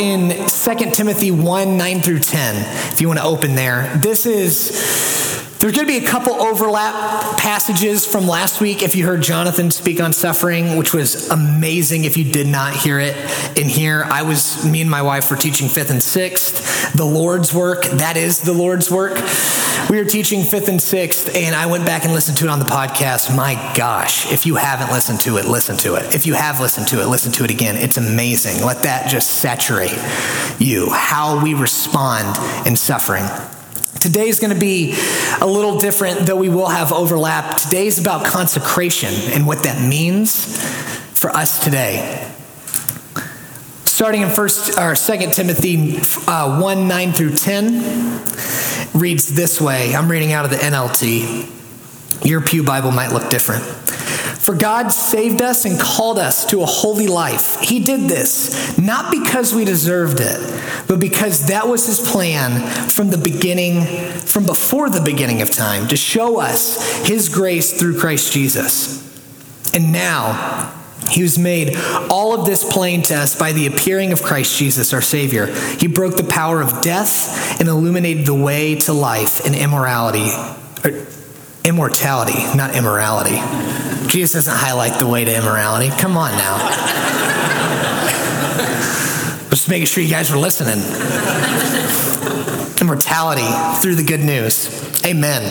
In 2 Timothy 1 9 through 10, if you want to open there. This is there's going to be a couple overlap passages from last week if you heard Jonathan speak on suffering, which was amazing if you did not hear it in here. I was, me and my wife were teaching fifth and sixth, the Lord's work. That is the Lord's work. We were teaching fifth and sixth, and I went back and listened to it on the podcast. My gosh, if you haven't listened to it, listen to it. If you have listened to it, listen to it again. It's amazing. Let that just saturate you, how we respond in suffering. Today is going to be a little different, though we will have overlap. Today is about consecration and what that means for us today. Starting in first or second Timothy uh, 1 9 through 10 reads this way. I'm reading out of the NLT. Your Pew Bible might look different. For God saved us and called us to a holy life. He did this not because we deserved it, but because that was His plan from the beginning, from before the beginning of time, to show us His grace through Christ Jesus. And now, he was made all of this plain to us by the appearing of Christ Jesus, our Savior. He broke the power of death and illuminated the way to life and immorality. Immortality, not immorality. Jesus doesn't highlight the way to immorality. Come on now. Just making sure you guys were listening. Immortality through the good news. Amen.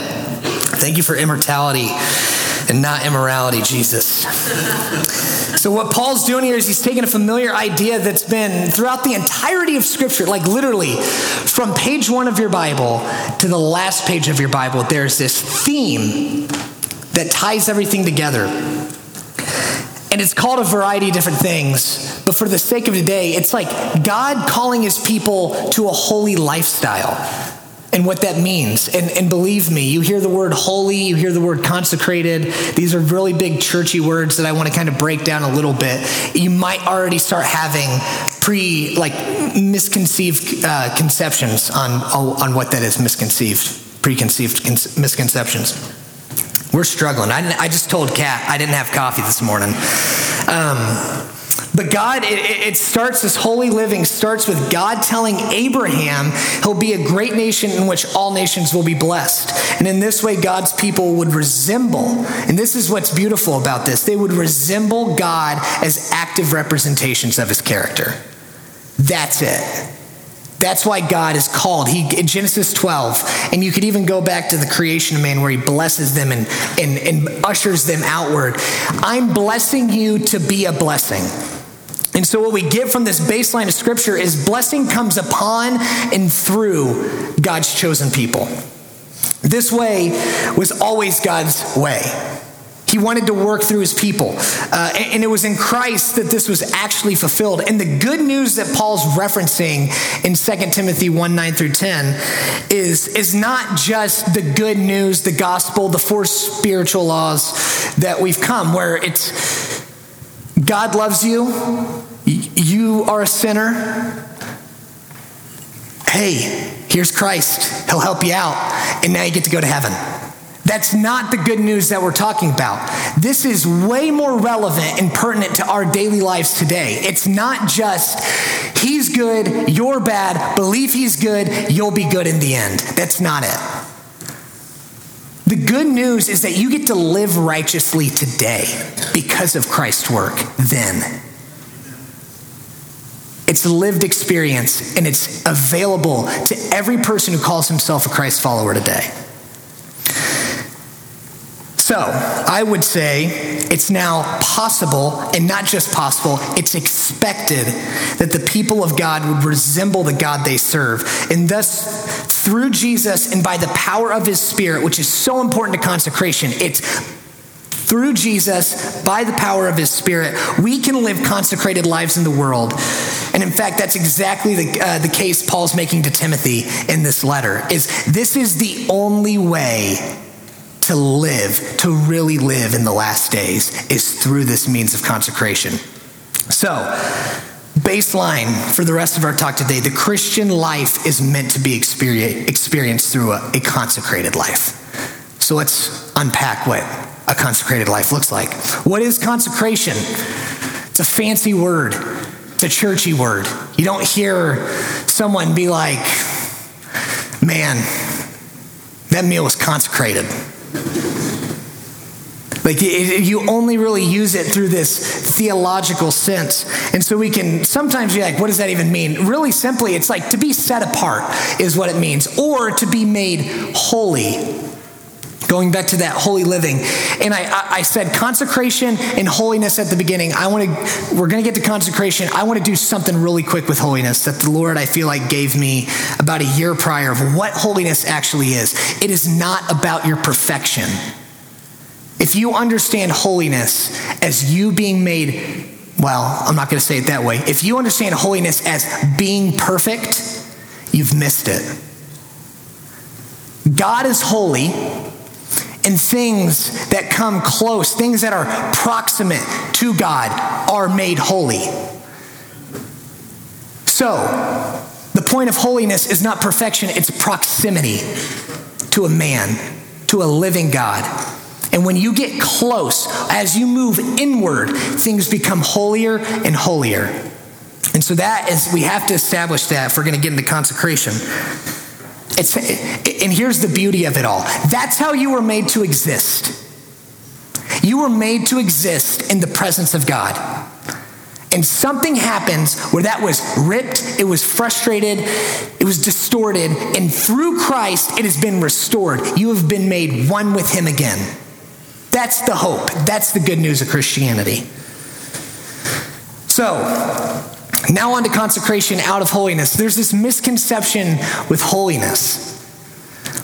Thank you for immortality and not immorality, Jesus. So, what Paul's doing here is he's taking a familiar idea that's been throughout the entirety of Scripture, like literally from page one of your Bible to the last page of your Bible, there's this theme that ties everything together. And it's called a variety of different things. But for the sake of today, it's like God calling his people to a holy lifestyle and what that means. And, and believe me, you hear the word holy, you hear the word consecrated. These are really big churchy words that I want to kind of break down a little bit. You might already start having pre, like, misconceived uh, conceptions on, on what that is misconceived, preconceived misconceptions. We're struggling. I, I just told Kat I didn't have coffee this morning. Um, but God, it, it, starts, this holy living starts with God telling Abraham he'll be a great nation in which all nations will be blessed. And in this way, God's people would resemble, and this is what's beautiful about this, they would resemble God as active representations of his character. That's it. That's why God is called. He in Genesis 12, and you could even go back to the creation of man where he blesses them and, and, and ushers them outward. I'm blessing you to be a blessing. And so, what we get from this baseline of scripture is blessing comes upon and through God's chosen people. This way was always God's way. He wanted to work through his people. Uh, and it was in Christ that this was actually fulfilled. And the good news that Paul's referencing in 2 Timothy 1 9 through 10 is, is not just the good news, the gospel, the four spiritual laws that we've come, where it's God loves you, you are a sinner. Hey, here's Christ. He'll help you out. And now you get to go to heaven. That's not the good news that we're talking about. This is way more relevant and pertinent to our daily lives today. It's not just, he's good, you're bad, believe he's good, you'll be good in the end. That's not it. The good news is that you get to live righteously today because of Christ's work then. It's a lived experience and it's available to every person who calls himself a Christ follower today. So, I would say it's now possible, and not just possible, it's expected that the people of God would resemble the God they serve. And thus, through Jesus and by the power of his spirit, which is so important to consecration. It's through Jesus, by the power of his spirit, we can live consecrated lives in the world. And in fact, that's exactly the, uh, the case Paul's making to Timothy in this letter is this is the only way to live, to really live in the last days, is through this means of consecration. So, baseline for the rest of our talk today the Christian life is meant to be experienced through a, a consecrated life. So, let's unpack what a consecrated life looks like. What is consecration? It's a fancy word, it's a churchy word. You don't hear someone be like, man, that meal was consecrated. Like you only really use it through this theological sense. And so we can sometimes be like, what does that even mean? Really simply, it's like to be set apart is what it means, or to be made holy. Going back to that holy living. And I, I said consecration and holiness at the beginning. I want to, we're going to get to consecration. I want to do something really quick with holiness that the Lord, I feel like, gave me about a year prior of what holiness actually is. It is not about your perfection. If you understand holiness as you being made, well, I'm not going to say it that way. If you understand holiness as being perfect, you've missed it. God is holy, and things that come close, things that are proximate to God, are made holy. So, the point of holiness is not perfection, it's proximity to a man, to a living God. And when you get close, as you move inward, things become holier and holier. And so that is, we have to establish that if we're going to get into consecration. It's, and here's the beauty of it all that's how you were made to exist. You were made to exist in the presence of God. And something happens where that was ripped, it was frustrated, it was distorted, and through Christ it has been restored. You have been made one with Him again. That's the hope. That's the good news of Christianity. So, now on to consecration out of holiness. There's this misconception with holiness.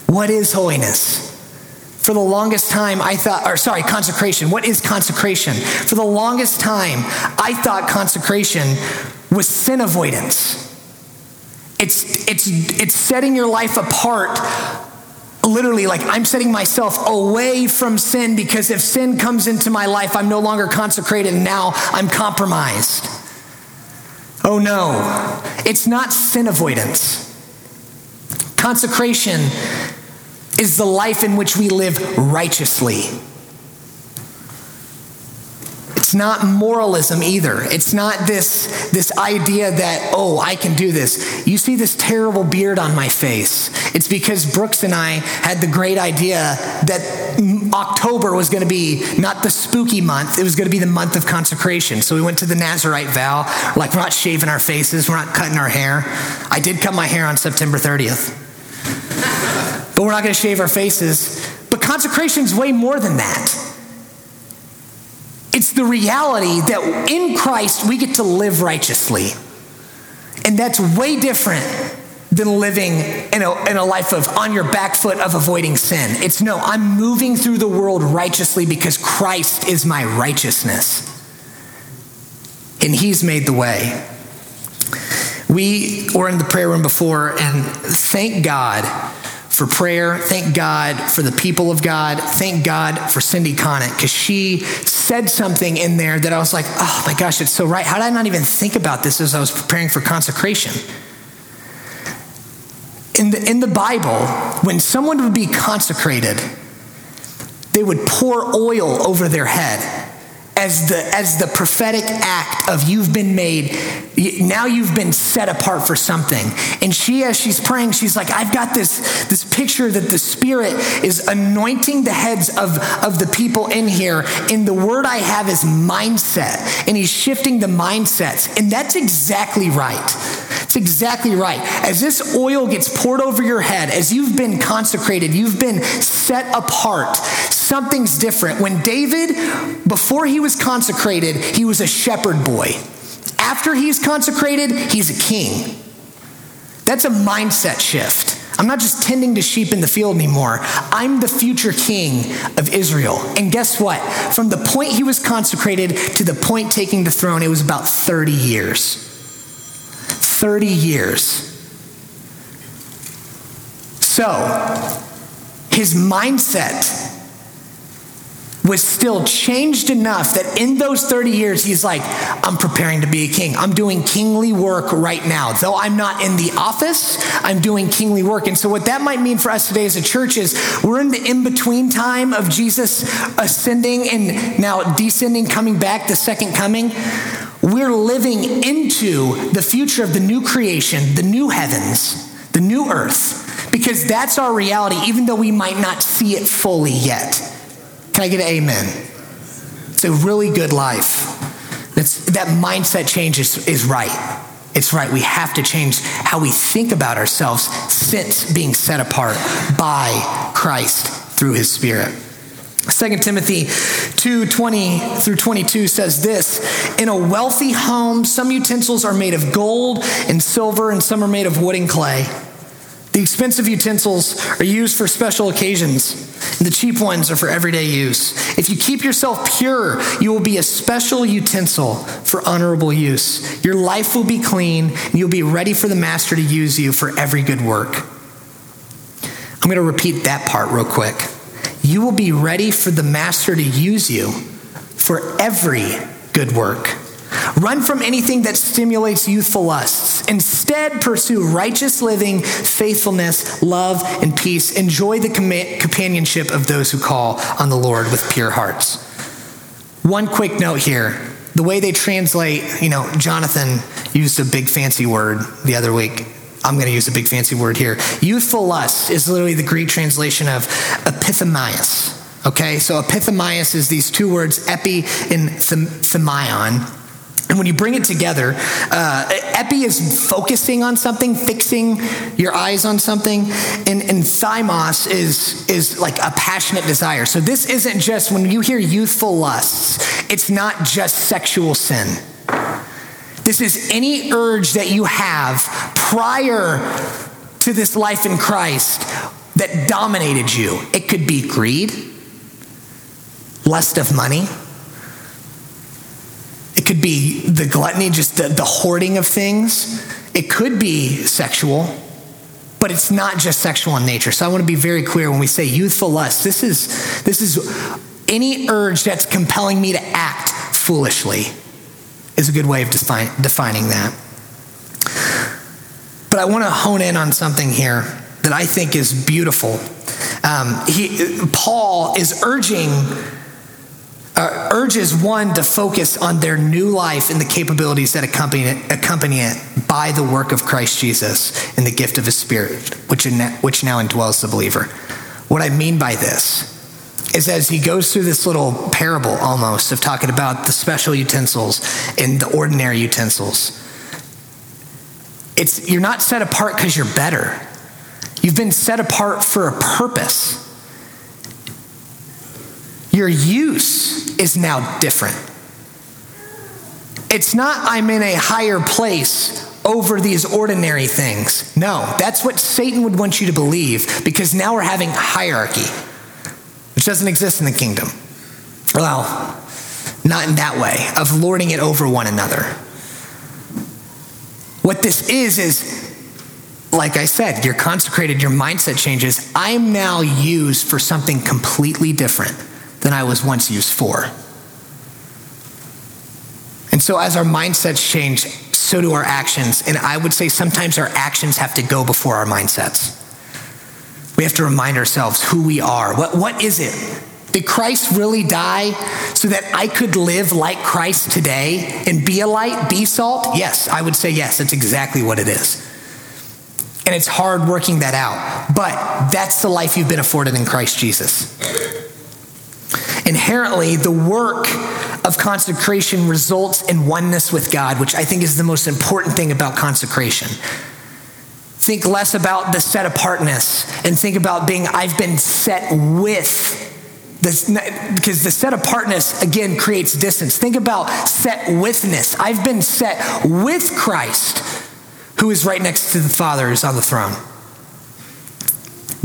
What is holiness? For the longest time, I thought, or sorry, consecration. What is consecration? For the longest time, I thought consecration was sin avoidance. It's, it's, it's setting your life apart literally like I'm setting myself away from sin because if sin comes into my life, I'm no longer consecrated and now I'm compromised. Oh no, it's not sin avoidance. Consecration is the life in which we live righteously. It's not moralism either. It's not this, this idea that, oh, I can do this. You see this terrible beard on my face. It's because Brooks and I had the great idea that October was going to be not the spooky month, it was going to be the month of consecration. So we went to the Nazarite vow. Like, we're not shaving our faces, we're not cutting our hair. I did cut my hair on September 30th. But we're not going to shave our faces. But consecration's way more than that. It's the reality that in Christ we get to live righteously. And that's way different than living in a, in a life of on your back foot of avoiding sin. It's no, I'm moving through the world righteously because Christ is my righteousness. And He's made the way. We were in the prayer room before, and thank God for prayer. Thank God for the people of God. Thank God for Cindy Conant because she said something in there that I was like, oh my gosh, it's so right. How did I not even think about this as I was preparing for consecration? In the, in the Bible, when someone would be consecrated, they would pour oil over their head as the as the prophetic act of you've been made now you've been set apart for something. And she as she's praying she's like i've got this this picture that the spirit is anointing the heads of of the people in here and the word i have is mindset. And he's shifting the mindsets and that's exactly right. It's exactly right. As this oil gets poured over your head as you've been consecrated you've been set apart something's different when david before he was consecrated, he was a shepherd boy. After he's consecrated, he's a king. That's a mindset shift. I'm not just tending to sheep in the field anymore. I'm the future king of Israel. And guess what? From the point he was consecrated to the point taking the throne, it was about 30 years. 30 years. So, his mindset was still changed enough that in those 30 years, he's like, I'm preparing to be a king. I'm doing kingly work right now. Though I'm not in the office, I'm doing kingly work. And so, what that might mean for us today as a church is we're in the in between time of Jesus ascending and now descending, coming back, the second coming. We're living into the future of the new creation, the new heavens, the new earth, because that's our reality, even though we might not see it fully yet. Can I get an amen? It's a really good life. That's, that mindset change is, is right. It's right. We have to change how we think about ourselves since being set apart by Christ through his Spirit. 2 Timothy 2 20 through 22 says this In a wealthy home, some utensils are made of gold and silver, and some are made of wood and clay. The expensive utensils are used for special occasions, the cheap ones are for everyday use. If you keep yourself pure, you will be a special utensil for honorable use. Your life will be clean, and you'll be ready for the master to use you for every good work. I'm going to repeat that part real quick. You will be ready for the master to use you for every good work. Run from anything that stimulates youthful lusts. Instead, pursue righteous living, faithfulness, love, and peace. Enjoy the companionship of those who call on the Lord with pure hearts. One quick note here the way they translate, you know, Jonathan used a big fancy word the other week. I'm going to use a big fancy word here. Youthful lust is literally the Greek translation of epithymias. Okay, so epithymias is these two words, epi and themion. And when you bring it together, uh, epi is focusing on something, fixing your eyes on something, and, and thymos is, is like a passionate desire. So this isn't just, when you hear youthful lusts, it's not just sexual sin. This is any urge that you have prior to this life in Christ that dominated you. It could be greed, lust of money, it could be the gluttony, just the, the hoarding of things. It could be sexual, but it's not just sexual in nature. So I want to be very clear when we say youthful lust. This is this is any urge that's compelling me to act foolishly is a good way of define, defining that. But I want to hone in on something here that I think is beautiful. Um, he, Paul is urging uh, urges one to focus on their new life and the capabilities that accompany it, accompany it by the work of Christ Jesus and the gift of his Spirit, which, which now indwells the believer. What I mean by this is as he goes through this little parable almost of talking about the special utensils and the ordinary utensils. It's you're not set apart because you're better. You've been set apart for a purpose. Your use is now different. It's not, I'm in a higher place over these ordinary things. No, that's what Satan would want you to believe because now we're having hierarchy, which doesn't exist in the kingdom. Well, not in that way, of lording it over one another. What this is, is like I said, you're consecrated, your mindset changes. I'm now used for something completely different than I was once used for. And so, as our mindsets change, so do our actions. And I would say sometimes our actions have to go before our mindsets. We have to remind ourselves who we are. What, what is it? Did Christ really die so that I could live like Christ today and be a light, be salt? Yes, I would say yes. That's exactly what it is. And it's hard working that out. But that's the life you've been afforded in Christ Jesus. Inherently, the work of consecration results in oneness with God, which I think is the most important thing about consecration. Think less about the set apartness and think about being, I've been set with because the set apartness again creates distance. Think about set withness. I've been set with Christ, who is right next to the Father, is on the throne.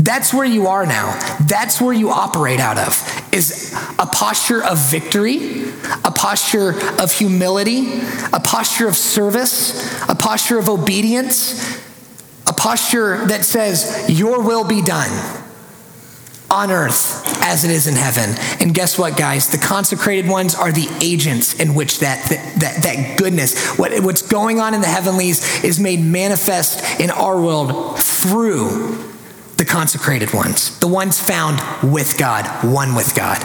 That's where you are now. That's where you operate out of is a posture of victory, a posture of humility, a posture of service, a posture of obedience, a posture that says, Your will be done on earth as it is in heaven. And guess what, guys? The consecrated ones are the agents in which that, that, that goodness, what, what's going on in the heavenlies, is made manifest in our world through the consecrated ones, the ones found with God, one with God.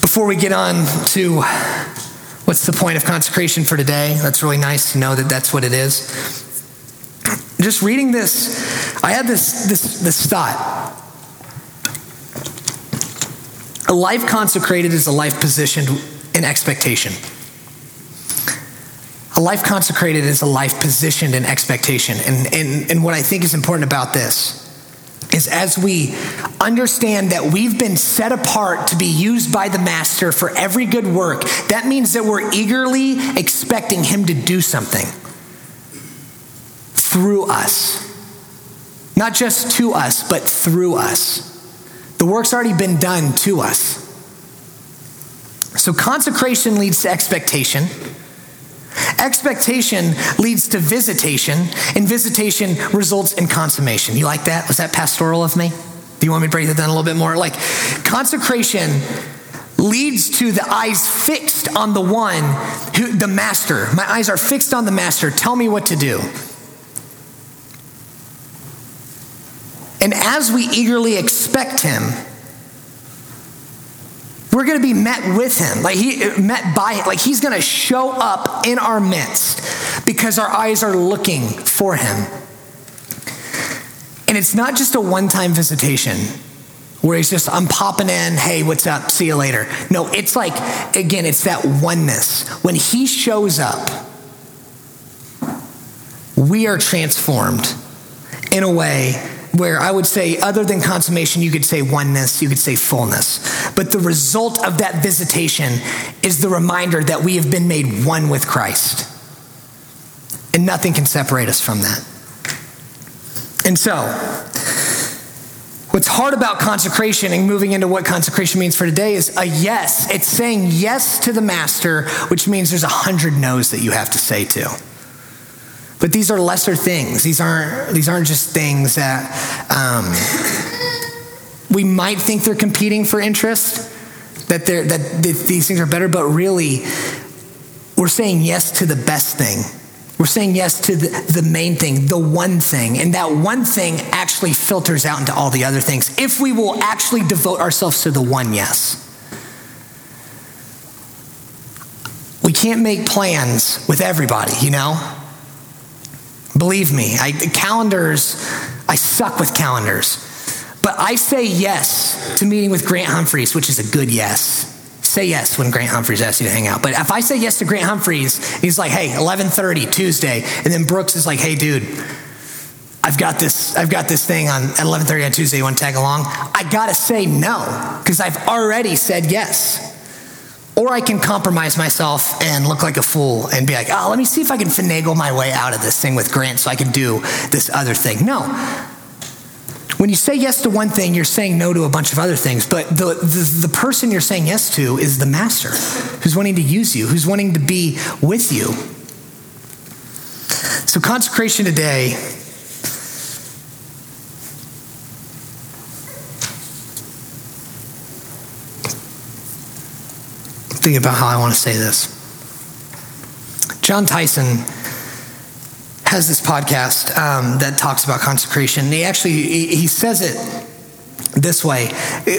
Before we get on to what's the point of consecration for today, that's really nice to know that that's what it is. Just reading this, I had this, this, this thought. A life consecrated is a life positioned in expectation. A life consecrated is a life positioned in expectation. And, and, and what I think is important about this is as we understand that we've been set apart to be used by the Master for every good work, that means that we're eagerly expecting Him to do something through us. Not just to us, but through us. The work's already been done to us. So consecration leads to expectation. Expectation leads to visitation, and visitation results in consummation. You like that? Was that pastoral of me? Do you want me to break that down a little bit more? Like, consecration leads to the eyes fixed on the one who, the master. My eyes are fixed on the master. Tell me what to do. And as we eagerly expect him, we're going to be met with him. Like he met by him. like he's going to show up in our midst because our eyes are looking for him. And it's not just a one-time visitation where he's just i'm popping in. Hey what's up? See you later. No it's like again it's that oneness. When he shows up we are transformed in a way where I would say, other than consummation, you could say oneness, you could say fullness. But the result of that visitation is the reminder that we have been made one with Christ. And nothing can separate us from that. And so, what's hard about consecration and moving into what consecration means for today is a yes. It's saying yes to the master, which means there's a hundred no's that you have to say to. But these are lesser things. These aren't, these aren't just things that um, we might think they're competing for interest, that, they're, that these things are better, but really, we're saying yes to the best thing. We're saying yes to the, the main thing, the one thing. And that one thing actually filters out into all the other things if we will actually devote ourselves to the one yes. We can't make plans with everybody, you know? Believe me, I, calendars, I suck with calendars. But I say yes to meeting with Grant Humphreys, which is a good yes. Say yes when Grant Humphreys asks you to hang out. But if I say yes to Grant Humphreys, he's like, hey, 11:30 Tuesday, and then Brooks is like, hey, dude, I've got this, I've got this thing on at 11:30 on Tuesday. You want to tag along? I gotta say no because I've already said yes. Or I can compromise myself and look like a fool and be like, oh, let me see if I can finagle my way out of this thing with Grant so I can do this other thing. No. When you say yes to one thing, you're saying no to a bunch of other things. But the, the, the person you're saying yes to is the master who's wanting to use you, who's wanting to be with you. So, consecration today thinking about how I want to say this. Jon Tyson has this podcast um, that talks about consecration. He actually he says it this way: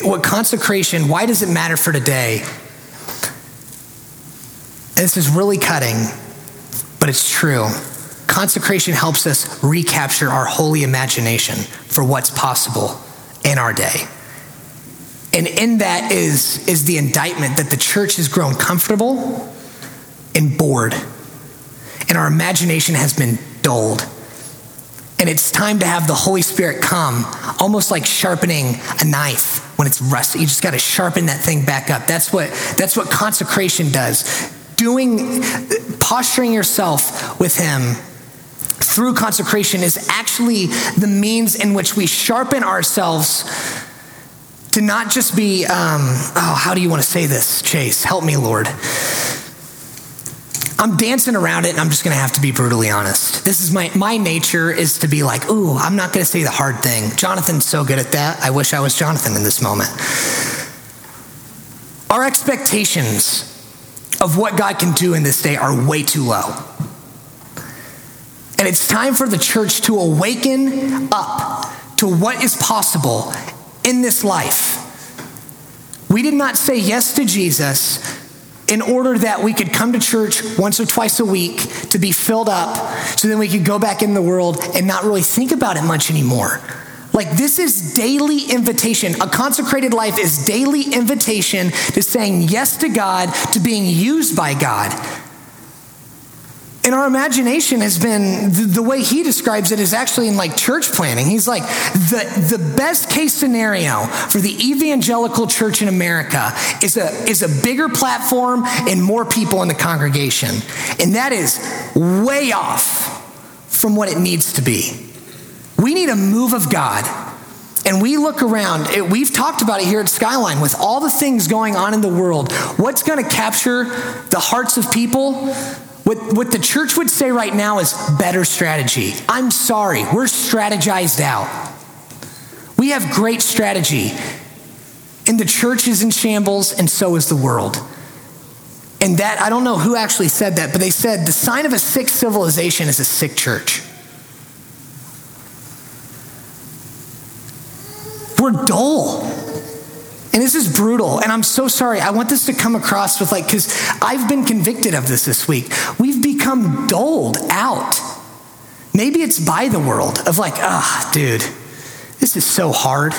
"What consecration? Why does it matter for today?" This is really cutting, but it's true. Consecration helps us recapture our holy imagination for what's possible in our day. And in that is, is the indictment that the church has grown comfortable and bored, and our imagination has been dulled. And it's time to have the Holy Spirit come, almost like sharpening a knife when it's rusty. You just got to sharpen that thing back up. That's what, that's what consecration does. Doing, posturing yourself with Him through consecration is actually the means in which we sharpen ourselves to not just be, um, oh, how do you want to say this, Chase? Help me, Lord. I'm dancing around it and I'm just going to have to be brutally honest. This is my, my nature is to be like, ooh, I'm not going to say the hard thing. Jonathan's so good at that. I wish I was Jonathan in this moment. Our expectations of what God can do in this day are way too low. And it's time for the church to awaken up to what is possible in this life. We did not say yes to Jesus in order that we could come to church once or twice a week to be filled up so then we could go back in the world and not really think about it much anymore. Like, this is daily invitation. A consecrated life is daily invitation to saying yes to God, to being used by God. And our imagination has been the, the, way he describes it is actually in like church planning. He's like, the, the best case scenario for the evangelical church in America is a, is a bigger platform and more people in the congregation. And that is way off from what it needs to be. We need a move of God. And we look around, it, we've talked about it here at Skyline with all the things going on in the world. What's going to capture the hearts of people? What, what the church would say right now is better strategy. I'm sorry, we're strategized out. We have great strategy. And the church is in shambles, and so is the world. And that, I don't know who actually said that, but they said the sign of a sick civilization is a sick church. We're dull. And this is brutal. And I'm so sorry. I want this to come across with like, because I've been convicted of this this week. We've become doled out. Maybe it's by the world of like, ah, oh, dude, this is so hard.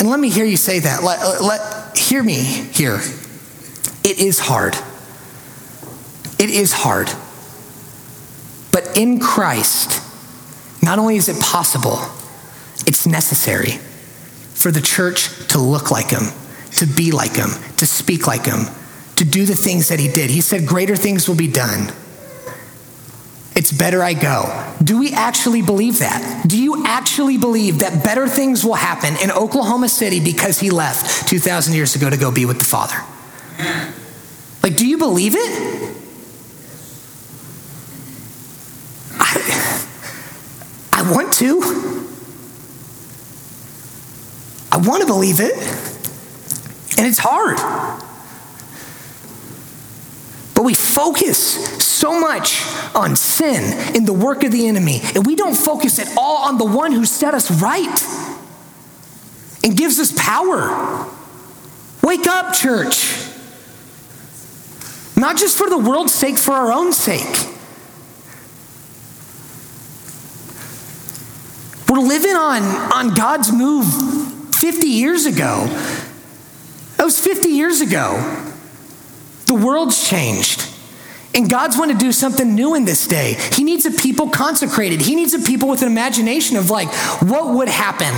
And let me hear you say that. Let, let, hear me here. It is hard. It is hard. But in Christ, not only is it possible, it's necessary for the church to look like him, to be like him, to speak like him, to do the things that he did. He said, Greater things will be done. It's better I go. Do we actually believe that? Do you actually believe that better things will happen in Oklahoma City because he left 2,000 years ago to go be with the Father? Like, do you believe it? I, I want to. I want to believe it, and it's hard. But we focus so much on sin in the work of the enemy, and we don't focus at all on the one who set us right and gives us power. Wake up, church. Not just for the world's sake, for our own sake. We're living on, on God's move 50 years ago. That was 50 years ago. The world's changed. And God's want to do something new in this day. He needs a people consecrated. He needs a people with an imagination of like, what would happen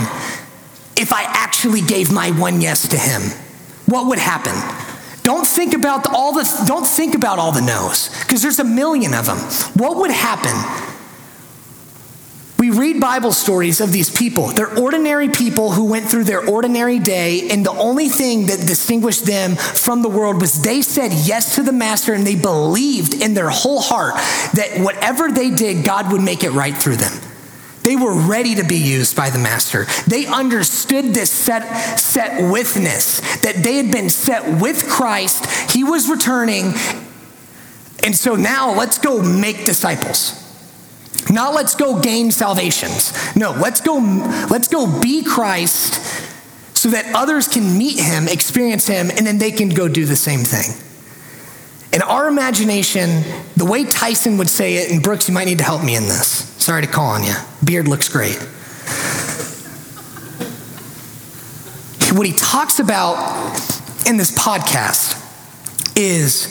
if I actually gave my one yes to him? What would happen? Don't think about all the don't think about all the no's because there's a million of them. What would happen we read Bible stories of these people. They're ordinary people who went through their ordinary day, and the only thing that distinguished them from the world was they said yes to the Master and they believed in their whole heart that whatever they did, God would make it right through them. They were ready to be used by the Master. They understood this set, set withness, that they had been set with Christ. He was returning. And so now let's go make disciples. Not let's go gain salvations. No, let's go let's go be Christ so that others can meet him, experience him, and then they can go do the same thing. In our imagination, the way Tyson would say it, and Brooks, you might need to help me in this. Sorry to call on you. Beard looks great. What he talks about in this podcast is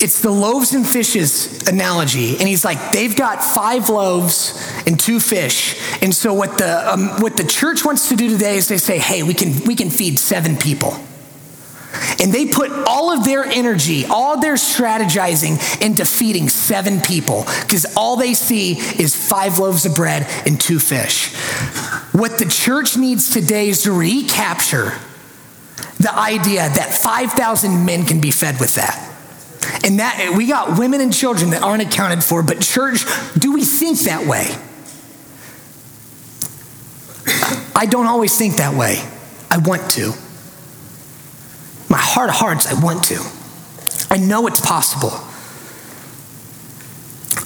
it's the loaves and fishes analogy. And he's like, they've got five loaves and two fish. And so what the, um, what the church wants to do today is they say, hey, we can, we can feed seven people. And they put all of their energy, all their strategizing into feeding seven people because all they see is five loaves of bread and two fish. What the church needs today is to recapture the idea that 5,000 men can be fed with that. And that we got women and children that aren't accounted for, but church, do we think that way? I don't always think that way. I want to. My heart of hearts, I want to. I know it's possible.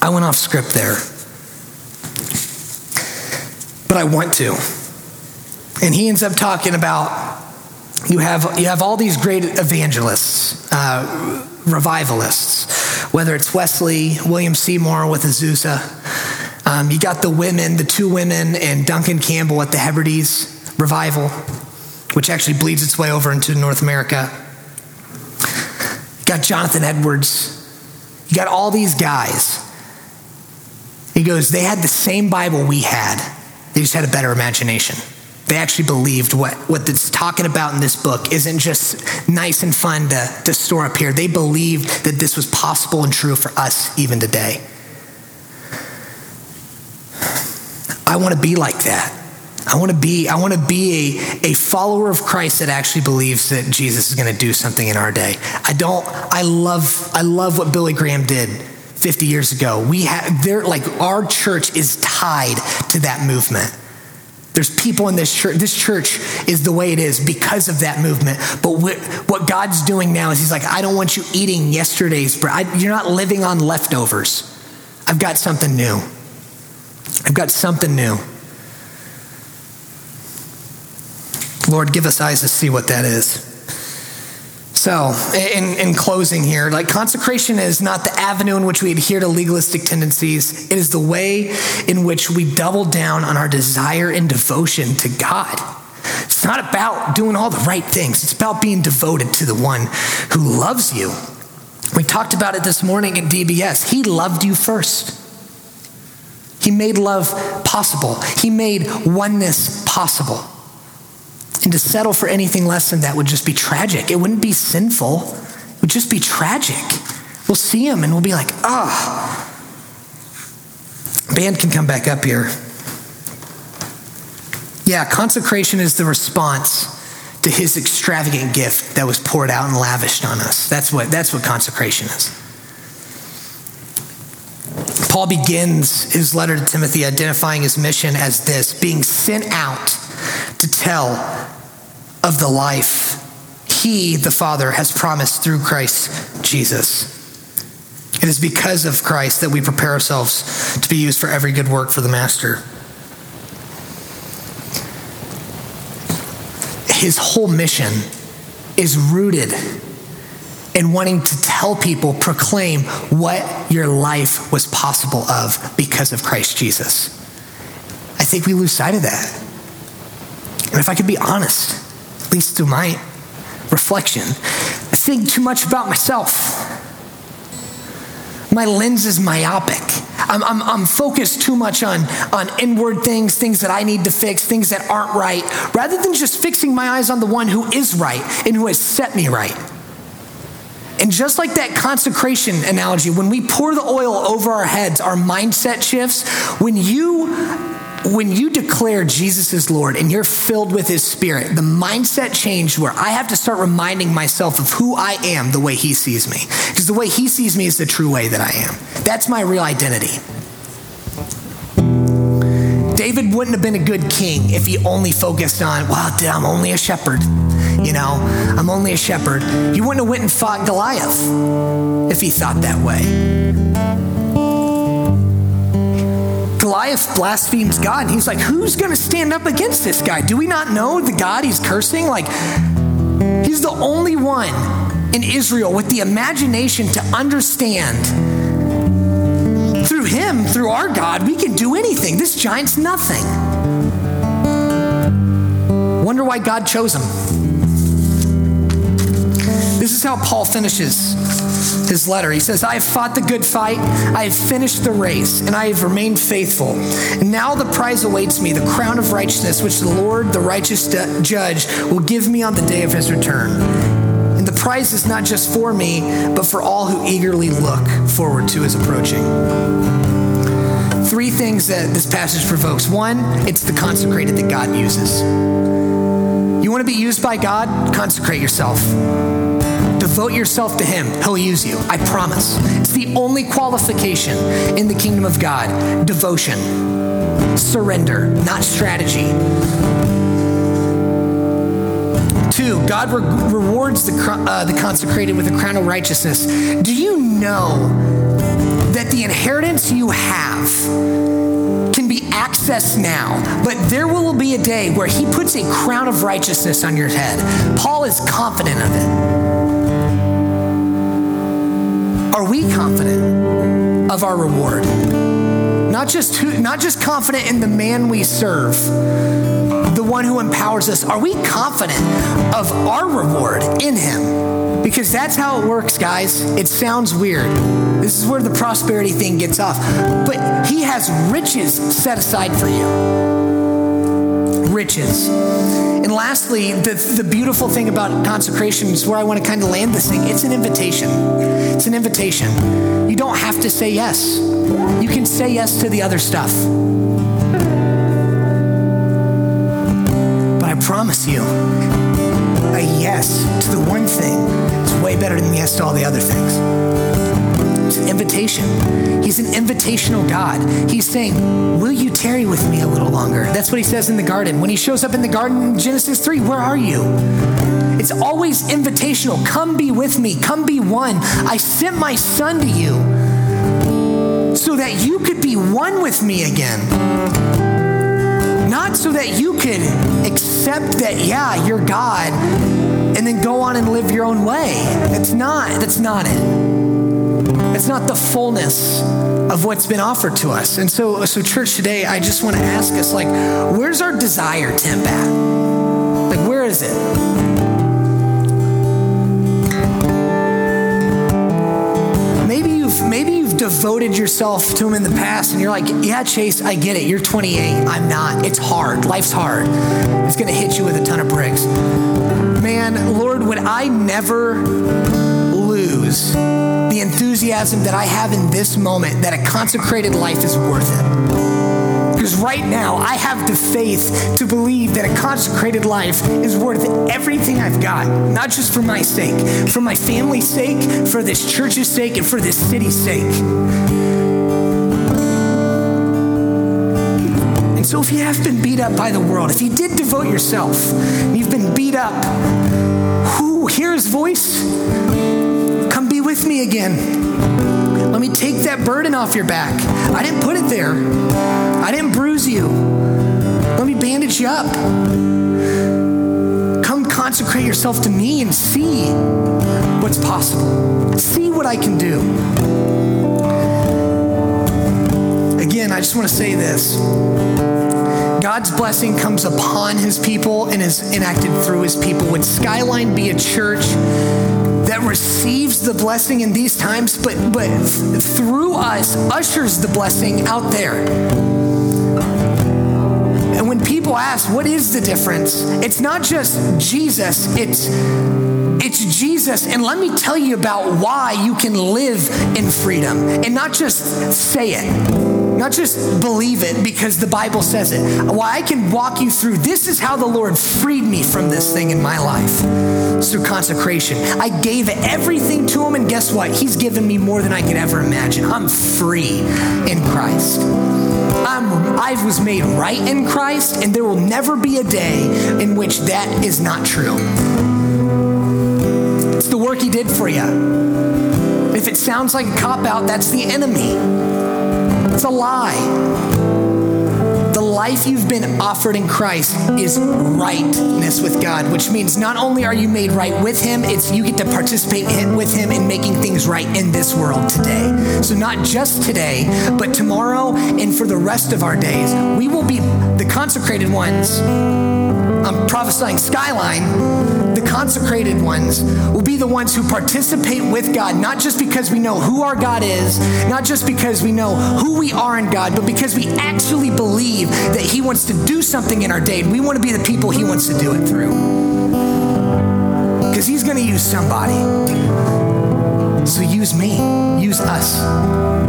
I went off script there. But I want to. And he ends up talking about you have, you have all these great evangelists, uh, revivalists, whether it's Wesley, William Seymour with Azusa. Um, you got the women, the two women, and Duncan Campbell at the Hebrides revival, which actually bleeds its way over into North America. You got Jonathan Edwards. You got all these guys. He goes, they had the same Bible we had, they just had a better imagination. They actually believed what, what it's talking about in this book isn't just nice and fun to, to store up here. They believed that this was possible and true for us even today. I want to be like that. I want to be, I want to be a, a follower of Christ that actually believes that Jesus is going to do something in our day. I don't, I love, I love what Billy Graham did 50 years ago. We have, they're like, our church is tied to that movement. There's people in this church. This church is the way it is because of that movement. But what God's doing now is He's like, I don't want you eating yesterday's bread. You're not living on leftovers. I've got something new. I've got something new. Lord, give us eyes to see what that is. So, in, in closing here, like consecration is not the avenue in which we adhere to legalistic tendencies. It is the way in which we double down on our desire and devotion to God. It's not about doing all the right things, it's about being devoted to the one who loves you. We talked about it this morning in DBS. He loved you first. He made love possible, He made oneness possible. And to settle for anything less than that would just be tragic. It wouldn't be sinful, it would just be tragic. We'll see him and we'll be like, ah. Band can come back up here. Yeah, consecration is the response to his extravagant gift that was poured out and lavished on us. That's what, that's what consecration is. Paul begins his letter to Timothy identifying his mission as this being sent out to tell of the life he, the Father, has promised through Christ Jesus. It is because of Christ that we prepare ourselves to be used for every good work for the Master. His whole mission is rooted in wanting to tell people, proclaim what your life was possible of because of Christ Jesus. I think we lose sight of that. And if I could be honest, least through my reflection, I think too much about myself. My lens is myopic. I'm, I'm, I'm, focused too much on, on inward things, things that I need to fix, things that aren't right, rather than just fixing my eyes on the one who is right and who has set me right. And just like that consecration analogy, when we pour the oil over our heads, our mindset shifts. When you when you declare Jesus is Lord and you're filled with his spirit, the mindset changed where I have to start reminding myself of who I am the way he sees me. Because the way he sees me is the true way that I am. That's my real identity. David wouldn't have been a good king if he only focused on, well, I'm only a shepherd. You know, I'm only a shepherd. He wouldn't have went and fought Goliath if he thought that way. Goliath blasphemes God, and he's like, Who's going to stand up against this guy? Do we not know the God he's cursing? Like, he's the only one in Israel with the imagination to understand him, through our God, we can do anything. This giant's nothing. Wonder why God chose him. This is how Paul finishes his letter. He says, I have fought the good fight, I have finished the race, and I have remained faithful. And now the prize awaits me, the crown of righteousness, which the Lord, the righteous judge, will give me on the day of his return And the prize is not just for me, but for all who eagerly look forward to his approaching. Three things that this passage provokes. One, it's the consecrated that God uses. You want to be used by God? Consecrate yourself. Devote yourself to Him. He'll use you. I promise. It's the only qualification in the kingdom of God devotion, surrender, not strategy. Two, God re- rewards the, uh, the consecrated with a crown of righteousness. Do you know that the inheritance you have can be accessed now, but there will be a day where He puts a crown of righteousness on your head? Paul is confident of it. Are we confident of our reward? Not just, who, not just confident in the man we serve, the one who empowers us, are we confident of our reward in him? Because that's how it works, guys. It sounds weird. This is where the prosperity thing gets off. But he has riches set aside for you. Riches. And lastly, the, the beautiful thing about consecration is where I want to kind of land this thing. It's an invitation. It's an invitation. You don't have to say yes. You can say yes to the other stuff. But I promise you, a yes to the one thing way better than yes to all the other things. It's an invitation. He's an invitational God. He's saying, Will you tarry with me a little longer? That's what he says in the garden. When he shows up in the garden in Genesis 3, where are you? It's always invitational. Come be with me. Come be one. I sent my son to you so that you could be one with me again not so that you could accept that, yeah, you're God, and then go on and live your own way. That's not, that's not it. It's not the fullness of what's been offered to us. And so, so church today, I just want to ask us, like, where's our desire temp at? Like, where is it? Devoted yourself to him in the past and you're like, yeah, Chase, I get it. You're 28. I'm not. It's hard. Life's hard. It's going to hit you with a ton of bricks. Man, Lord, would I never lose the enthusiasm that I have in this moment that a consecrated life is worth it? Because right now, I have the faith to believe that a consecrated life is worth everything I've got, not just for my sake, for my family's sake, for this church's sake, and for this city's sake. And so, if you have been beat up by the world, if you did devote yourself, you've been beat up, who hears voice? Come be with me again. Me take that burden off your back. I didn't put it there. I didn't bruise you. Let me bandage you up. Come consecrate yourself to me and see what's possible. See what I can do. Again, I just want to say this. God's blessing comes upon his people and is enacted through his people. Would Skyline be a church that receives the blessing in these times, but, but through us ushers the blessing out there? And when people ask, what is the difference? It's not just Jesus, it's it's Jesus. And let me tell you about why you can live in freedom and not just say it. Not just believe it because the Bible says it. Why I can walk you through this is how the Lord freed me from this thing in my life through consecration. I gave everything to Him, and guess what? He's given me more than I could ever imagine. I'm free in Christ. I'm, I was made right in Christ, and there will never be a day in which that is not true. It's the work He did for you. If it sounds like a cop out, that's the enemy. It's a lie life you've been offered in Christ is rightness with God, which means not only are you made right with Him, it's you get to participate in, with Him in making things right in this world today. So not just today, but tomorrow and for the rest of our days, we will be the consecrated ones. I'm prophesying skyline the consecrated ones will be the ones who participate with God, not just because we know who our God is, not just because we know who we are in God, but because we actually believe that He wants to do something in our day. And We want to be the people He wants to do it through. because He's going to use somebody. So use me, use us.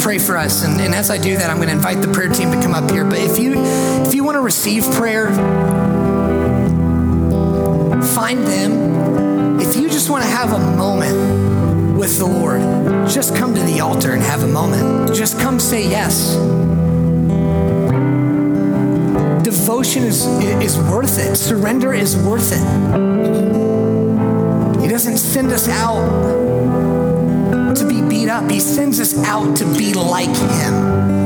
Pray for us, and, and as I do that, I'm going to invite the prayer team to come up here. But if you if you want to receive prayer, find them. If you just want to have a moment with the Lord, just come to the altar and have a moment. Just come say yes devotion is, is worth it. Surrender is worth it. He doesn't send us out up, He sends us out to be like Him.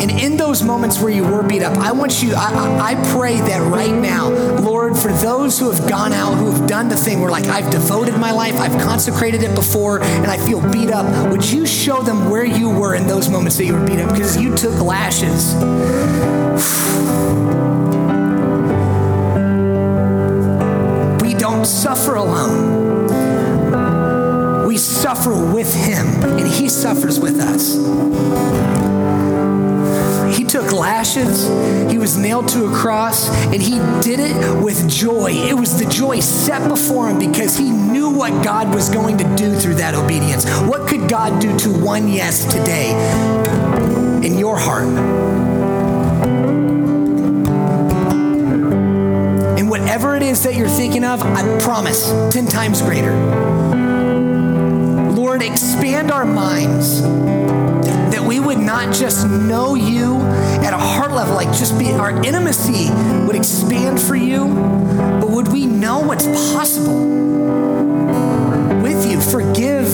And in those moments where you were beat up, I want you, I, I, pray that right now, Lord, for those who have gone out, who have done the thing where, like, I've devoted my life, I've consecrated it before, and I feel beat up, would you show them where you were in those moments that you were beat up? Because you took lashes. We don't suffer alone. Suffer with Him, and He suffers with us. He took lashes, He was nailed to a cross, and He did it with joy. It was the joy set before Him because He knew what God was going to do through that obedience. What could God do to one yes today in your heart? And whatever it is that you're thinking of, I promise, 10 times greater. Our minds that we would not just know you at a heart level, like just be our intimacy would expand for you, but would we know what's possible with you? Forgive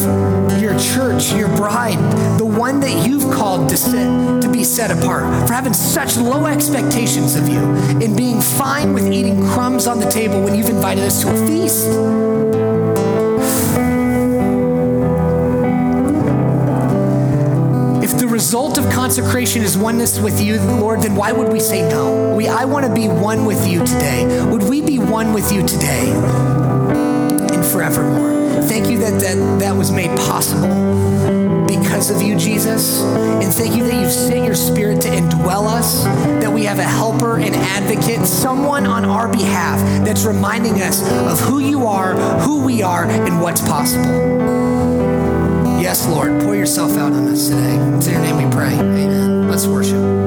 your church, your bride, the one that you've called to sit to be set apart, for having such low expectations of you, and being fine with eating crumbs on the table when you've invited us to a feast. Result of consecration is oneness with you, Lord, then why would we say no? We, I want to be one with you today. Would we be one with you today and forevermore? Thank you that that, that was made possible because of you, Jesus. And thank you that you've sent your spirit to indwell us, that we have a helper, an advocate, someone on our behalf that's reminding us of who you are, who we are, and what's possible. Yes, Lord, pour yourself out on us today. It's in your name we pray. Amen. Let's worship.